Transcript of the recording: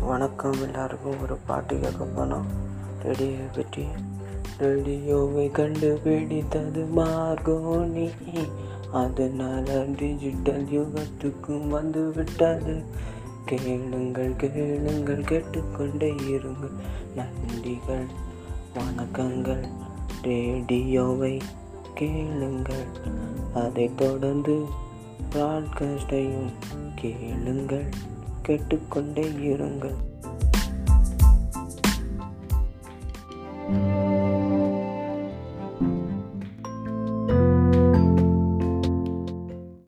வணக்கம் எல்லாருக்கும். ஒரு பாட்டு கேட்க போனோம் ரேடியோ பற்றி ரேடியோவை கண்டுபிடித்தது மார்கோனி. அதனால டிஜிட்டல் யுகத்துக்கும் வந்து விட்டது கேளுங்கள் கேளுங்கள் கேட்டுக்கொண்டே இருங்கள். நன்றிகள் வணக்கங்கள். ரேடியோவை கேளுங்கள். அதைத் தொடர்ந்து ப்ராட்காஸ்டையும் கேளுங்கள் கேட்டுக்கொண்டே இருங்கள்.